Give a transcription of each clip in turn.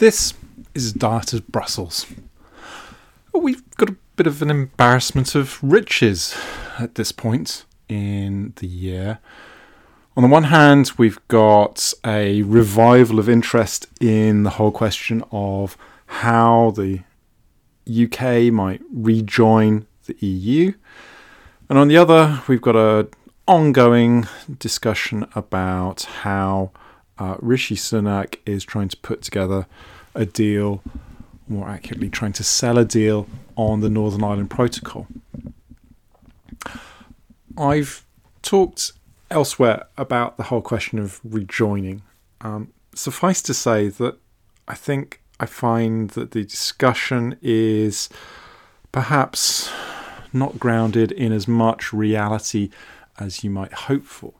This is Diet of Brussels. We've got a bit of an embarrassment of riches at this point in the year. On the one hand, we've got a revival of interest in the whole question of how the UK might rejoin the EU. And on the other, we've got an ongoing discussion about how uh, Rishi Sunak is trying to put together a deal, more accurately, trying to sell a deal on the Northern Ireland Protocol. I've talked elsewhere about the whole question of rejoining. Um, suffice to say that I think I find that the discussion is perhaps not grounded in as much reality as you might hope for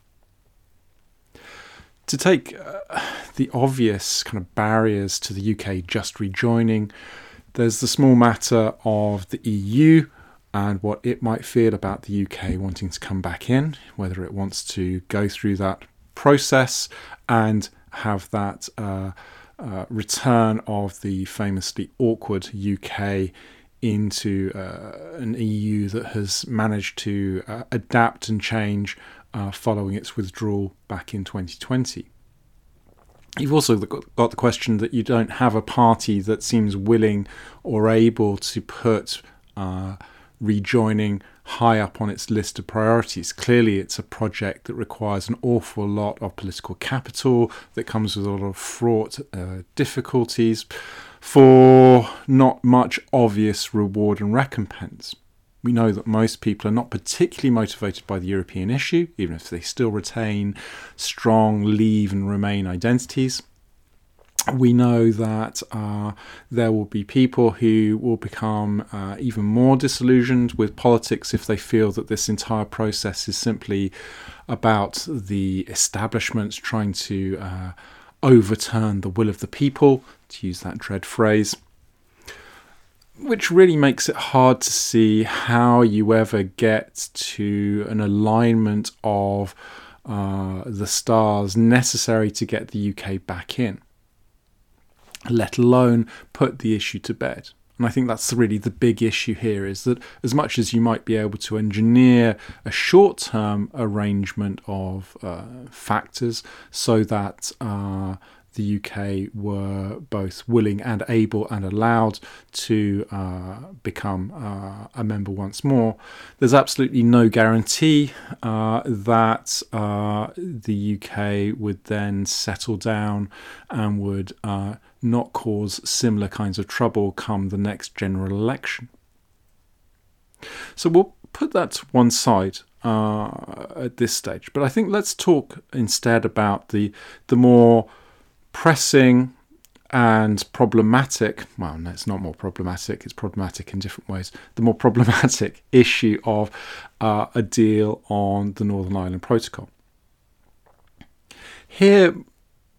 to take uh, the obvious kind of barriers to the UK just rejoining, there's the small matter of the EU and what it might feel about the UK wanting to come back in, whether it wants to go through that process and have that uh, uh, return of the famously awkward UK into uh, an EU that has managed to uh, adapt and change uh, following its withdrawal back in 2020. You've also got the question that you don't have a party that seems willing or able to put uh, rejoining high up on its list of priorities. Clearly, it's a project that requires an awful lot of political capital, that comes with a lot of fraught uh, difficulties, for not much obvious reward and recompense. We know that most people are not particularly motivated by the European issue, even if they still retain strong leave and remain identities. We know that uh, there will be people who will become uh, even more disillusioned with politics if they feel that this entire process is simply about the establishments trying to uh, overturn the will of the people, to use that dread phrase which really makes it hard to see how you ever get to an alignment of uh, the stars necessary to get the UK back in, let alone put the issue to bed. And I think that's really the big issue here is that as much as you might be able to engineer a short term arrangement of uh, factors so that uh, the UK were both willing and able and allowed to uh, become uh, a member once more, there's absolutely no guarantee uh, that uh, the UK would then settle down and would uh, not cause similar kinds of trouble come the next general election. So we'll put that to one side uh, at this stage. But I think let's talk instead about the the more pressing and problematic well no it's not more problematic it's problematic in different ways. The more problematic issue of uh, a deal on the northern ireland protocol. Here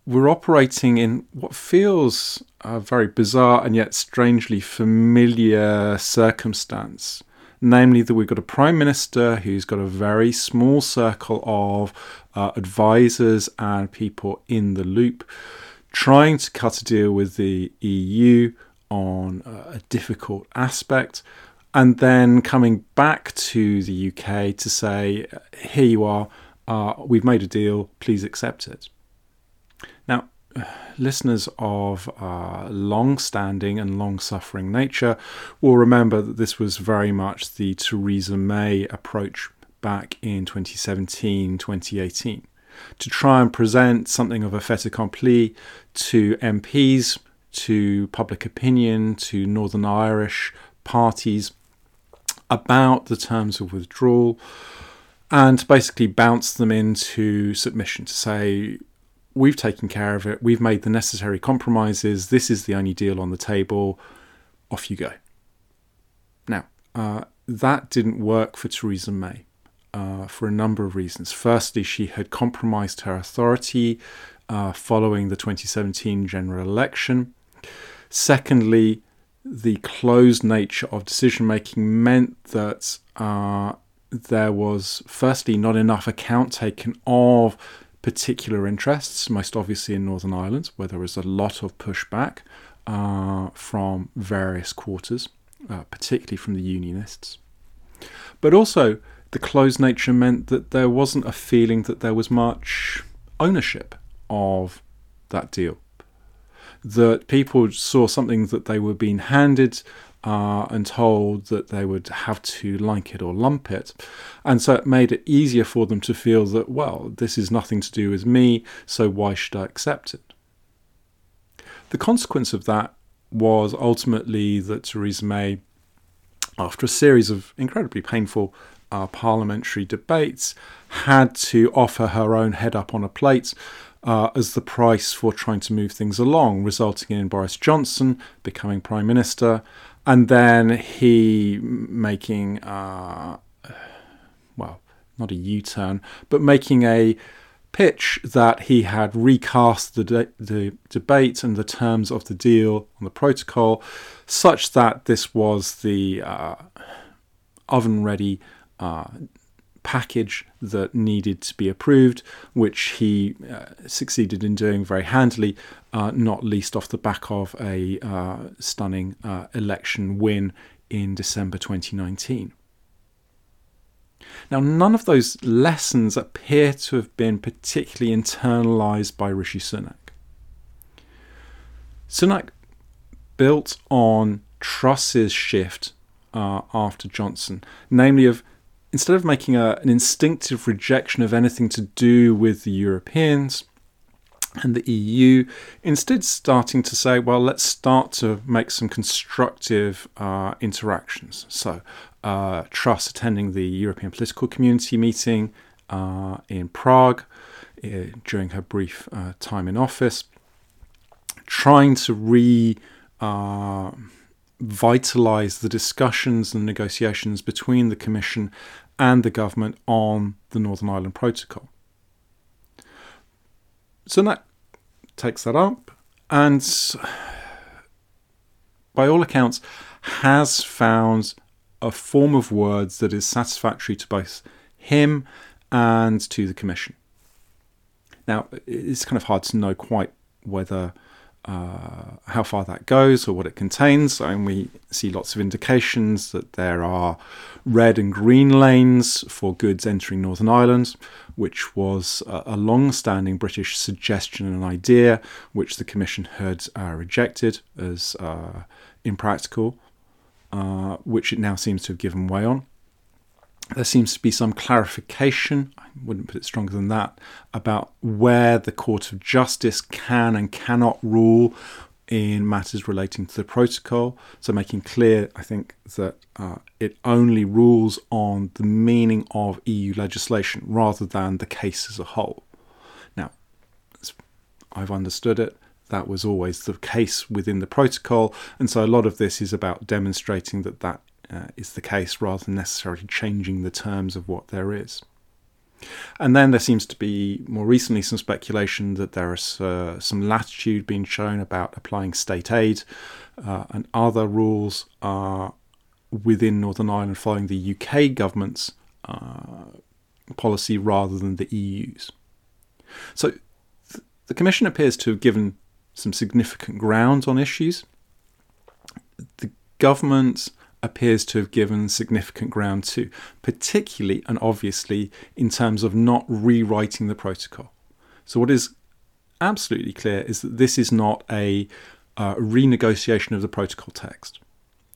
we're operating in what feels a very bizarre and yet strangely familiar circumstance namely that we've got a prime minister who's got a very small circle of uh, advisors and people in the loop trying to cut a deal with the EU on a difficult aspect, and then coming back to the UK to say, here you are, uh, we've made a deal, please accept it. Now, listeners of uh, long standing and long suffering nature will remember that this was very much the Theresa May approach back in 2017 2018 to try and present something of a fait accompli to MPs, to public opinion, to Northern Irish parties about the terms of withdrawal and basically bounce them into submission to say, we've taken care of it, we've made the necessary compromises, this is the only deal on the table, off you go. Now, uh, that didn't work for Theresa May uh, for a number of reasons. Firstly, she had compromised her authority uh, following the 2017 general election. Secondly, the closed nature of decision making meant that uh, there was, firstly, not enough account taken of particular interests, most obviously in Northern Ireland, where there was a lot of pushback uh, from various quarters, uh, particularly from the Unionists. But also, the closed nature meant that there wasn't a feeling that there was much ownership of that deal. That people saw something that they were being handed uh, and told that they would have to like it or lump it. And so it made it easier for them to feel that, well, this is nothing to do with me, so why should I accept it? The consequence of that was ultimately that Theresa May, after a series of incredibly painful uh, parliamentary debates, had to offer her own head up on a plate uh, as the price for trying to move things along, resulting in Boris Johnson becoming Prime Minister and then he making uh, well not a u-turn but making a pitch that he had recast the, de- the debate and the terms of the deal on the protocol such that this was the uh, oven ready uh, package that needed to be approved, which he uh, succeeded in doing very handily, uh, not least off the back of a uh, stunning uh, election win in December 2019. Now, none of those lessons appear to have been particularly internalized by Rishi Sunak. Sunak built on Truss's shift uh, after Johnson, namely of instead of making a, an instinctive rejection of anything to do with the Europeans and the EU, instead starting to say, well, let's start to make some constructive uh, interactions. So, uh, Truss attending the European Political Community meeting uh, in Prague uh, during her brief uh, time in office, trying to re uh, vitalize the discussions and negotiations between the Commission and the government on the Northern Ireland Protocol. So that takes that up and, by all accounts, has found a form of words that is satisfactory to both him and to the Commission. Now, it's kind of hard to know quite whether uh, how far that goes or what it contains. And we see lots of indications that there are red and green lanes for goods entering Northern Ireland, which was a, a long standing British suggestion and idea, which the Commission had uh, rejected as uh, impractical, uh, which it now seems to have given way on there seems to be some clarification, I wouldn't put it stronger than that, about where the Court of Justice can and cannot rule in matters relating to the protocol. So, making clear, I think, that uh, it only rules on the meaning of EU legislation rather than the case as a whole. Now, I've understood it. That was always the case within the protocol, and so a lot of this is about demonstrating that that uh, is the case rather than necessarily changing the terms of what there is. And then there seems to be more recently some speculation that there is uh, some latitude being shown about applying state aid uh, and other rules are within Northern Ireland following the UK government's uh, policy rather than the EU's. So th- the Commission appears to have given some significant grounds on issues. The government appears to have given significant ground to, particularly and obviously in terms of not rewriting the protocol. So, what is absolutely clear is that this is not a uh, renegotiation of the protocol text.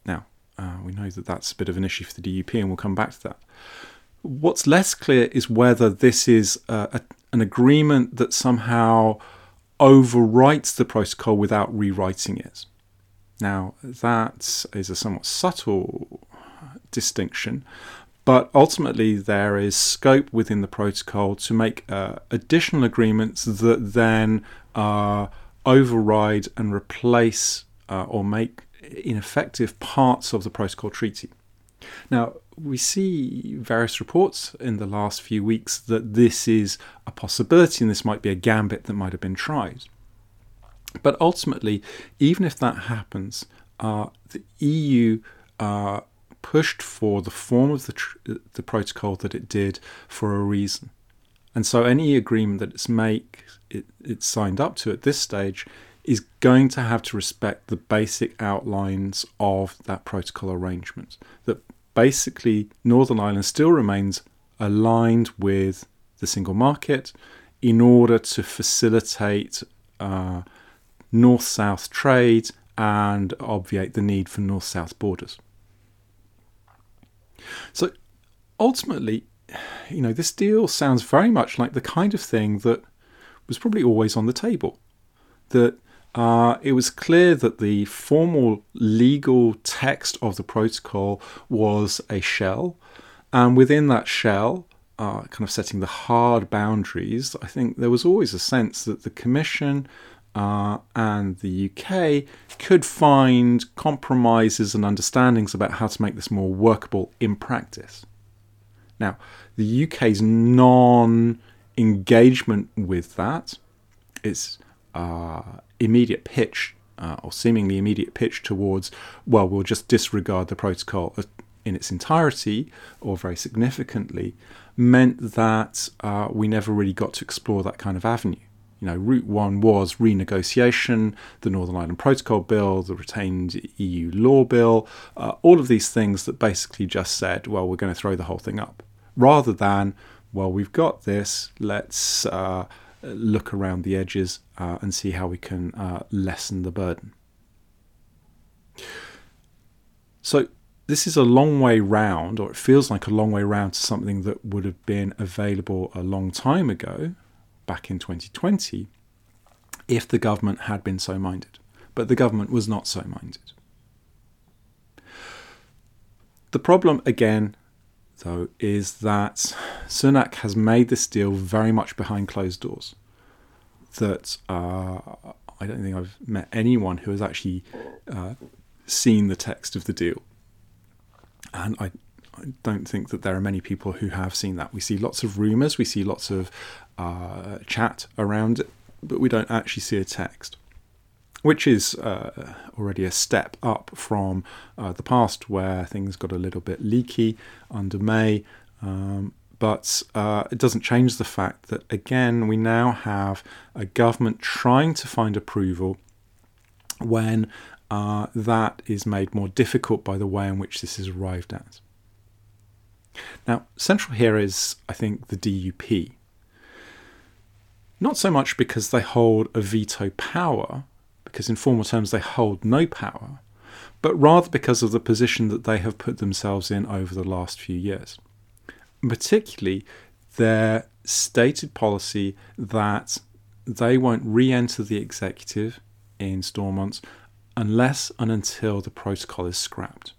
Now, uh, we know that that's a bit of an issue for the DUP, and we'll come back to that. What's less clear is whether this is uh, a, an agreement that somehow overwrites the protocol without rewriting it. Now, that is a somewhat subtle distinction, but ultimately there is scope within the protocol to make uh, additional agreements that then uh, override and replace uh, or make ineffective parts of the protocol treaty. Now, we see various reports in the last few weeks that this is a possibility and this might be a gambit that might have been tried. But ultimately, even if that happens, uh, the EU uh, pushed for the form of the, tr- the protocol that it did for a reason. And so any agreement that it's make it, it's signed up to at this stage is going to have to respect the basic outlines of that protocol arrangement. That basically Northern Ireland still remains aligned with the single market in order to facilitate uh, north south trade and obviate the need for north south borders. So ultimately, you know, this deal sounds very much like the kind of thing that was probably always on the table. That uh, it was clear that the formal legal text of the protocol was a shell, and within that shell, uh, kind of setting the hard boundaries, I think there was always a sense that the Commission uh, and the UK could find compromises and understandings about how to make this more workable in practice. Now, the UK's non engagement with that, its uh, immediate pitch, uh, or seemingly immediate pitch towards, well, we'll just disregard the protocol in its entirety or very significantly, meant that uh, we never really got to explore that kind of avenue. You know, route one was renegotiation, the Northern Ireland Protocol Bill, the retained EU law bill, uh, all of these things that basically just said, well, we're going to throw the whole thing up, rather than, well, we've got this, let's uh, look around the edges uh, and see how we can uh, lessen the burden. So, this is a long way round, or it feels like a long way round to something that would have been available a long time ago, back in 2020, if the government had been so minded. But the government was not so minded. The problem, again, though, is that Sunak has made this deal very much behind closed doors. That uh, I don't think I've met anyone who has actually uh, seen the text of the deal and I, I don't think that there are many people who have seen that. We see lots of rumours, we see lots of uh, chat around it, but we don't actually see a text, which is uh, already a step up from uh, the past where things got a little bit leaky under May. Um, but uh, it doesn't change the fact that, again, we now have a government trying to find approval when uh, that is made more difficult by the way in which this is arrived at. Now, central here is, I think, the DUP. Not so much because they hold a veto power, because in formal terms they hold no power, but rather because of the position that they have put themselves in over the last few years. Particularly their stated policy that they won't re enter the executive in Stormont unless and until the protocol is scrapped.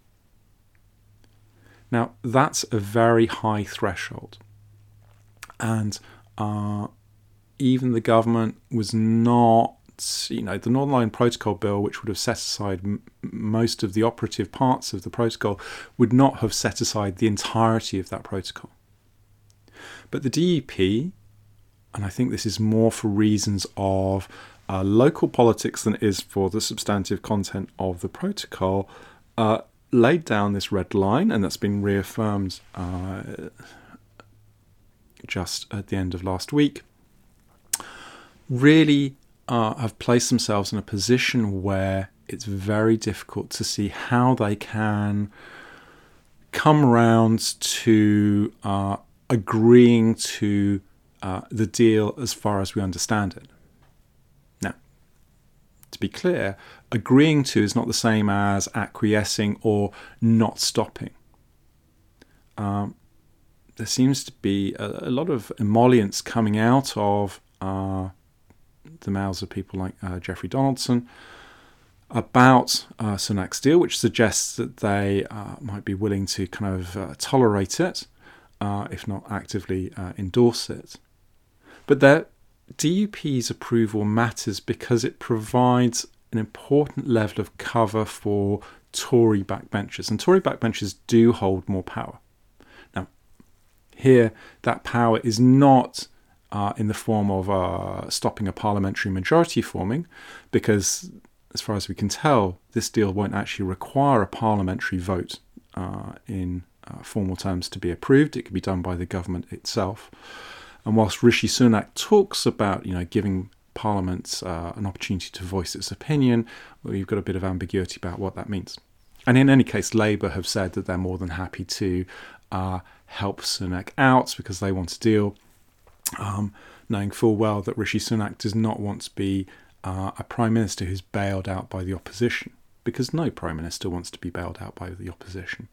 Now, that's a very high threshold. And uh, even the government was not, you know, the Northern Ireland Protocol Bill, which would have set aside m- most of the operative parts of the protocol, would not have set aside the entirety of that protocol. But the DUP, and I think this is more for reasons of uh, local politics than it is for the substantive content of the protocol, uh, laid down this red line, and that's been reaffirmed uh, just at the end of last week. Really uh, have placed themselves in a position where it's very difficult to see how they can come around to uh, agreeing to uh, the deal as far as we understand it Now, to be clear, agreeing to is not the same as acquiescing or not stopping. Um, there seems to be a, a, lot of emollients coming out of uh, the mouths of people like uh, Jeffrey Donaldson about uh, deal, which suggests that they uh, might be willing to kind of uh, tolerate it, uh, if not actively endorse it. But there DUP's approval matters because it provides an important level of cover for Tory backbenchers, and Tory backbenchers do hold more power. Now, here, that power is not uh, in the form of uh, stopping a parliamentary majority forming, because, as far as we can tell, this deal won't actually require a parliamentary vote uh, in uh, formal terms to be approved. It can be done by the government itself. And whilst Rishi Sunak talks about, you know, giving Parliament uh, an opportunity to voice its opinion, well, you've got a bit of ambiguity about what that means. And in any case, Labour have said that they're more than happy to uh, help Sunak out because they want to deal, um, knowing full well that Rishi Sunak does not want to be uh, a prime minister who's bailed out by the opposition, because no prime minister wants to be bailed out by the opposition.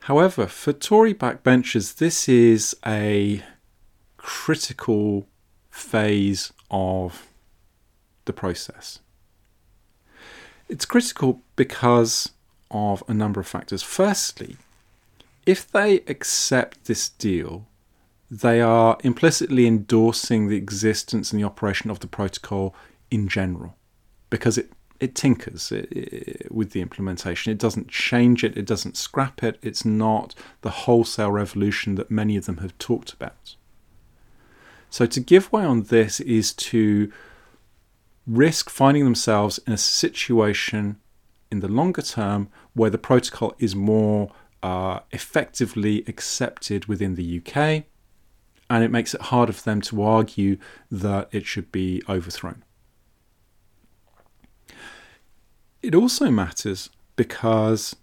However, for Tory backbenchers, this is a critical phase of the process. It's critical because of a number of factors. Firstly, if they accept this deal, they are implicitly endorsing the existence and the operation of the protocol in general because it it tinkers it, it, with the implementation. It doesn't change it, it doesn't scrap it. It's not the wholesale revolution that many of them have talked about. So to give way on this is to risk finding themselves in a situation in the longer term where the protocol is more uh, effectively accepted within the UK and it makes it harder for them to argue that it should be overthrown. It also matters because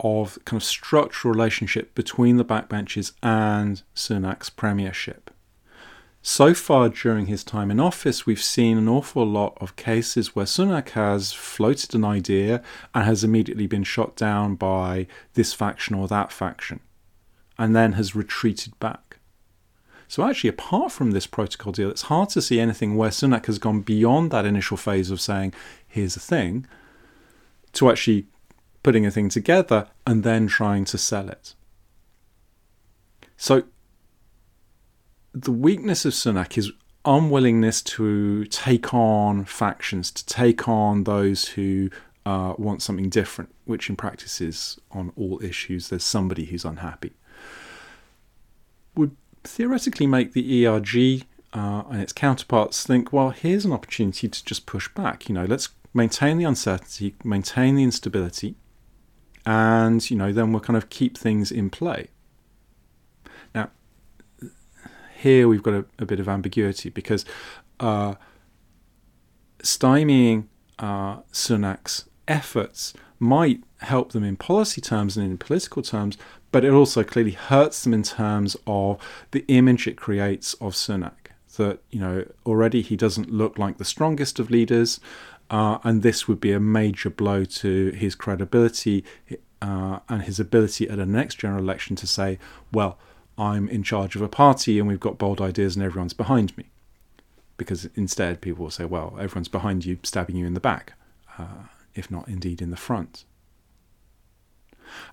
of kind of structural relationship between the backbenches and Sunak's premiership. So far during his time in office, we've seen an awful lot of cases where Sunak has floated an idea and has immediately been shot down by this faction or that faction, and then has retreated back. So, actually, apart from this protocol deal, it's hard to see anything where Sunak has gone beyond that initial phase of saying, here's a thing, to actually putting a thing together and then trying to sell it. So, the weakness of Sunak is unwillingness to take on factions, to take on those who uh, want something different, which in practice is on all issues, there's somebody who's unhappy. Would theoretically make the ERG uh, and its counterparts think, well, here's an opportunity to just push back. You know, let's maintain the uncertainty, maintain the instability, and you know, then we'll kind of keep things in play. Now, here we've got a, a bit of ambiguity because uh, stymieing uh, Sunak's efforts might help them in policy terms and in political terms, but it also clearly hurts them in terms of the image it creates of Sunak. That you know already he doesn't look like the strongest of leaders, uh, and this would be a major blow to his credibility uh, and his ability at a next general election to say, "Well, I'm in charge of a party and we've got bold ideas and everyone's behind me." Because instead, people will say, "Well, everyone's behind you, stabbing you in the back, uh, if not indeed in the front."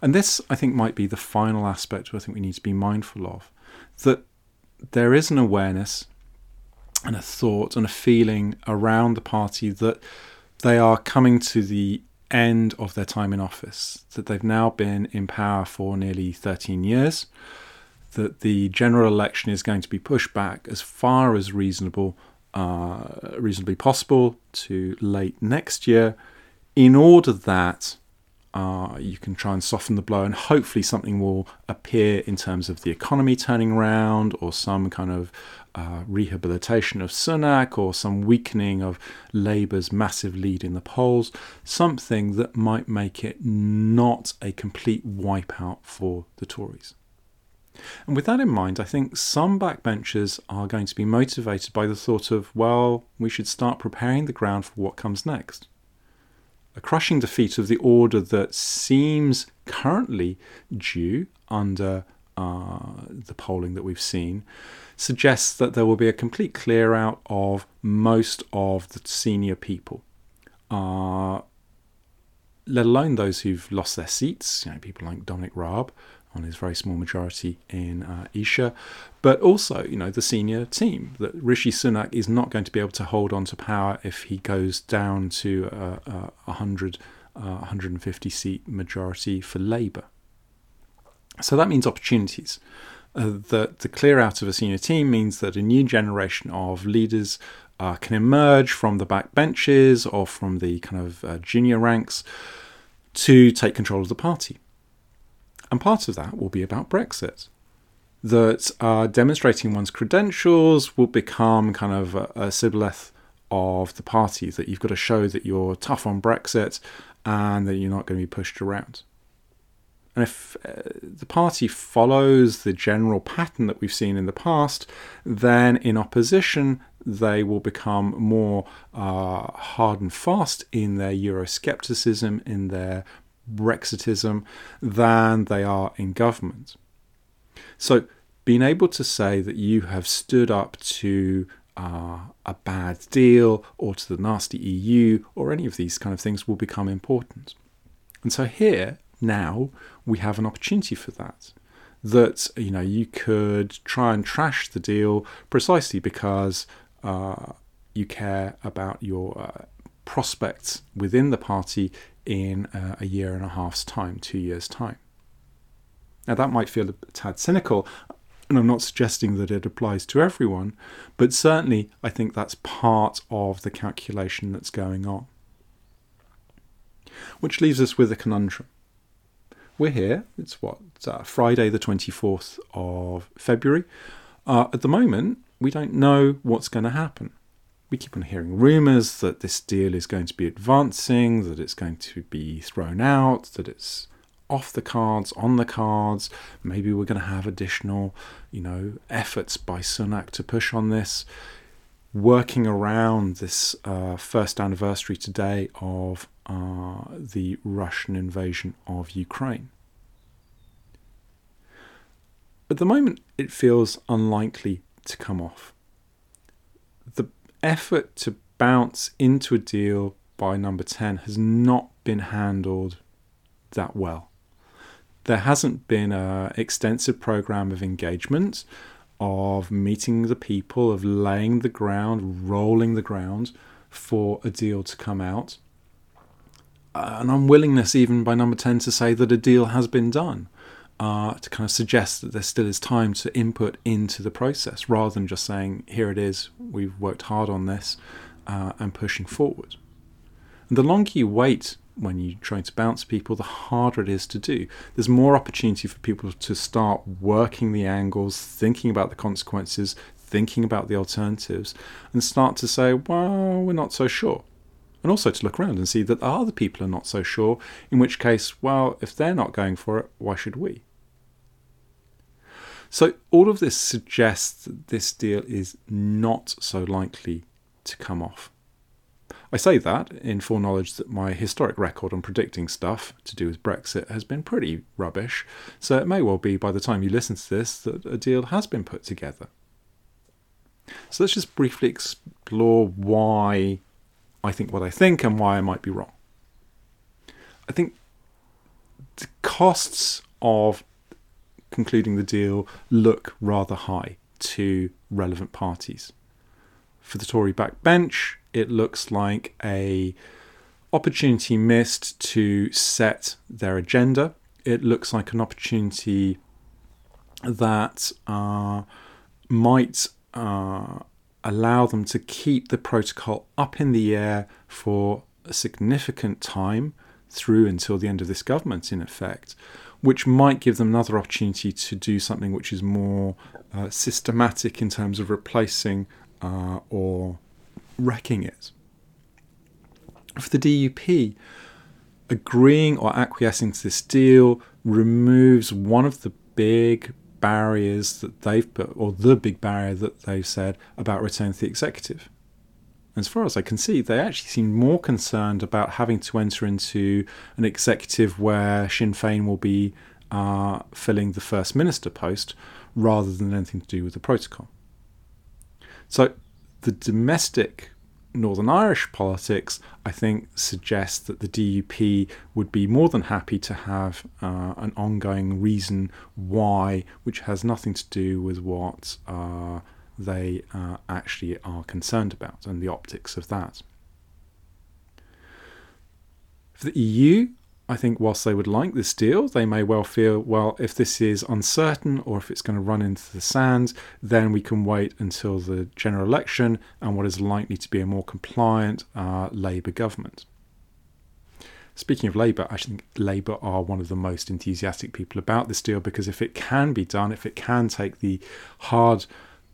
And this, I think, might be the final aspect I think we need to be mindful of that there is an awareness and a thought and a feeling around the party that they are coming to the end of their time in office, that they've now been in power for nearly 13 years, that the general election is going to be pushed back as far as reasonable, uh, reasonably possible to late next year, in order that uh, you can try and soften the blow, and hopefully something will appear in terms of the economy turning around, or some kind of uh, rehabilitation of Sunak, or some weakening of Labour's massive lead in the polls. Something that might make it not a complete wipeout for the Tories. And with that in mind, I think some backbenchers are going to be motivated by the thought of, well, we should start preparing the ground for what comes next. A crushing defeat of the order that seems currently due under uh, the polling that we've seen suggests that there will be a complete clear out of most of the senior people, uh, let alone those who've lost their seats, you know, people like Dominic Raab, on his very small majority in uh, Esher, but also, you know, the senior team. That Rishi Sunak is not going to be able to hold on to power if he goes down to a, a 100, uh, 150 seat majority for Labour. So that means opportunities. Uh, the, the clear out of a senior team means that a new generation of leaders uh, can emerge from the back benches or from the kind of uh, junior ranks to take control of the party. And part of that will be about Brexit. that uh, demonstrating one's credentials will become kind of a, a of the party, that you've got to show that you're tough on Brexit and that you're not going to be pushed around. And if uh, the party follows the general pattern that we've seen in the past, then in opposition, they will become more uh, hard and fast in their Euroscepticism, in their Brexitism, than they are in government. So, being able to say that you have stood up to uh, a bad deal or to the nasty EU or any of these kind of things will become important. And so, here now we have an opportunity for that. That you know you could try and trash the deal precisely because uh, you care about your uh, prospects within the party in uh, a year and a half's time, two years' time. Now, that might feel a tad cynical, and I'm not suggesting that it applies to everyone, but certainly I think that's part of the calculation that's going on. Which leaves us with a conundrum. We're here, it's what, uh, Friday, the 24th of February. Uh, at the moment, we don't know what's going to happen. We keep on hearing rumours that this deal is going to be advancing, that it's going to be thrown out, that it's off the cards, on the cards. Maybe we're going to have additional, you know, efforts by Sunak to push on this. Working around this uh, first anniversary today of uh, the Russian invasion of Ukraine. At the moment, it feels unlikely to come off. The effort to bounce into a deal by number 10 has not been handled that well there hasn't been an extensive program of engagement, of meeting the people, of laying the ground, rolling the ground for a deal to come out. Uh, an unwillingness, even by number 10, to say that a deal has been done, uh, to kind of suggest that there still is time to input into the process rather than just saying, here it is, we've worked hard on this, uh, and pushing forward. And the longer you wait when you're trying to bounce people, the harder it is to do. There's more opportunity for people to start working the angles, thinking about the consequences, thinking about the alternatives, and start to say, well, we're not so sure. And also to look around and see that other people are not so sure, in which case, well, if they're not going for it, why should we? So, all of this suggests that this deal is not so likely to come off. I say that in foreknowledge that my historic record on predicting stuff to do with Brexit has been pretty rubbish, so it may well be by the time you listen to this that a deal has been put together. So let's just briefly explore why I think what I think and why I might be wrong. I think the costs of concluding the deal look rather high to relevant parties. For the Tory backbench, it looks like a opportunity missed to set their agenda. It looks like an opportunity that uh, might uh, allow them to keep the protocol up in the air for a significant time through until the end of this government, in effect, which might give them another opportunity to do something which is more uh, systematic in terms of replacing uh, or wrecking it. For the DUP, agreeing or acquiescing to this deal removes one of the big barriers that they've put, or the big barrier that they've said about returning to the executive. As far as I can see, they actually seem more concerned about having to enter into an executive where Sinn Féin will be uh, filling the First Minister post rather than anything to do with the protocol. So the domestic Northern Irish politics, I think, suggests that the DUP would be more than happy to have uh, an ongoing reason why, which has nothing to do with what uh, they uh, actually are concerned about and the optics of that. For the EU, I think whilst they would like this deal, they may well feel, well, if this is uncertain or if it's going to run into the sand, then we can wait until the general election and what is likely to be a more compliant uh, Labour government. Speaking of Labour, I think Labour are one of the most enthusiastic people about this deal because if it can be done, if it can take the hard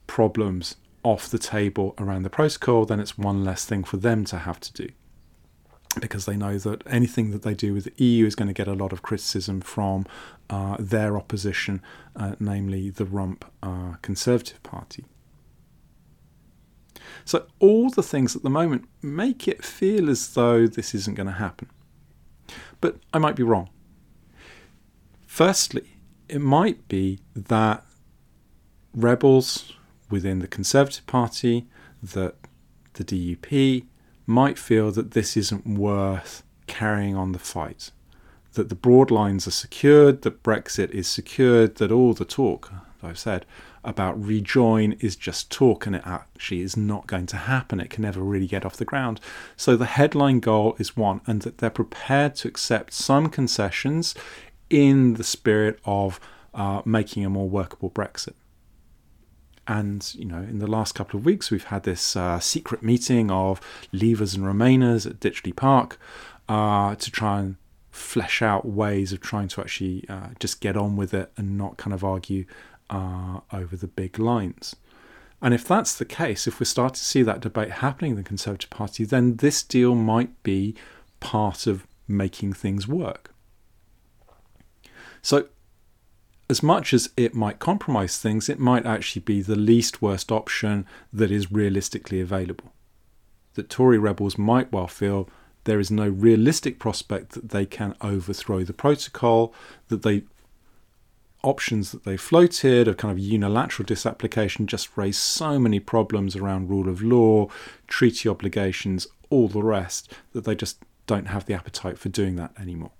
problems off the table around the protocol, then it's one less thing for them to have to do. Because they know that anything that they do with the EU is going to get a lot of criticism from uh, their opposition, uh, namely the Rump uh, Conservative Party. So, all the things at the moment make it feel as though this isn't going to happen but I might be wrong. Firstly, it might be that rebels within the Conservative Party, that the DUP, might feel that this isn't worth carrying on the fight. That the broad lines are secured, that Brexit is secured, that all the talk, that I've said, about rejoin is just talk and it actually is not going to happen. It can never really get off the ground. So the headline goal is one, and that they're prepared to accept some concessions in the spirit of uh, making a more workable Brexit. And, you know, in the last couple of weeks, we've had this uh, secret meeting of Leavers and Remainers at Ditchley Park uh, to try and flesh out ways of trying to actually uh, just get on with it and not kind of argue uh, over the big lines. And if that's the case, if we start to see that debate happening in the Conservative Party, then this deal might be part of making things work. So, as much as it might compromise things, it might actually be the least worst option that is realistically available. That Tory rebels might well feel there is no realistic prospect that they can overthrow the protocol, that they options that they floated of kind of unilateral disapplication just raised so many problems around rule of law, treaty obligations, all the rest, that they just don't have the appetite for doing that anymore.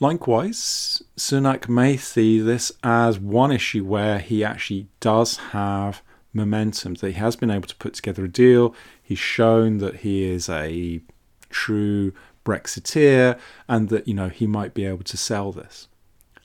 Likewise, Sunak may see this as one issue where he actually does have momentum, that he has been able to put together a deal. He's shown that he is a true Brexiteer and that, you know, he might be able to sell this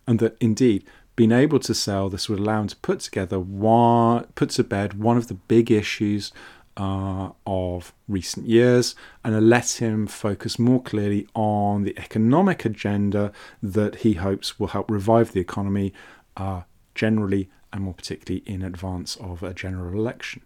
and that indeed being able to sell this would allow him to put together one, put to bed one of the big issues uh, of recent years and let him focus more clearly on the economic agenda that he hopes will help revive the economy uh, generally and more particularly in advance of a general election.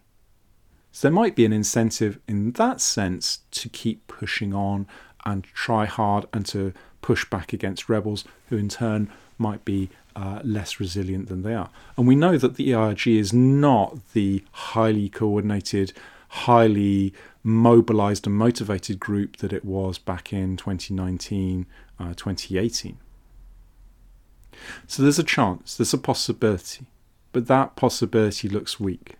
So there might be an incentive in that sense to keep pushing on and try hard and to push back against rebels who in turn might be uh, less resilient than they are. And we know that the ERG is not the highly coordinated, highly mobilized and motivated group that it was back in 2019, uh, 2018. So there's a chance, there's a possibility, but that possibility looks weak.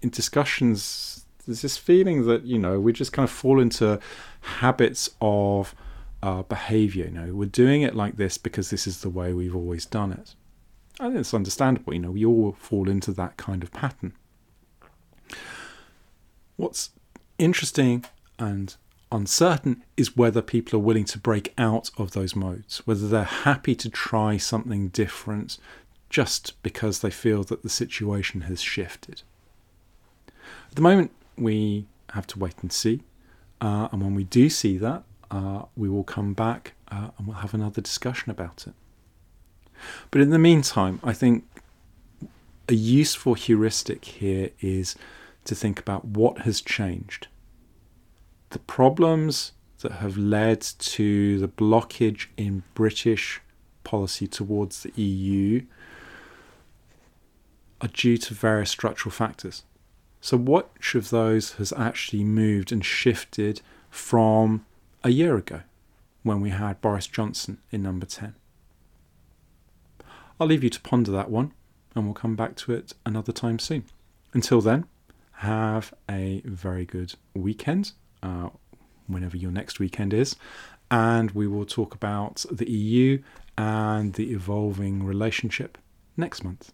In discussions, there's this feeling that, you know, we just kind of fall into habits of our behavior. You know, we're doing it like this because this is the way we've always done it. Think it's understandable. You know, we all fall into that kind of pattern. What's interesting and uncertain is whether people are willing to break out of those modes, whether they're happy to try something different just because they feel that the situation has shifted. At the moment, we have to wait and see. Uh, and when we do see that, uh, we will come back uh, and we'll have another discussion about it. But in the meantime, I think a useful heuristic here is to think about what has changed. The problems that have led to the blockage in British policy towards the EU are due to various structural factors. So, which of those has actually moved and shifted from a year ago when we had Boris Johnson in number 10. I'll leave you to ponder that one and we'll come back to it another time soon. Until then, have a very good weekend, uh, whenever your next weekend is, and we will talk about the EU and the evolving relationship next month.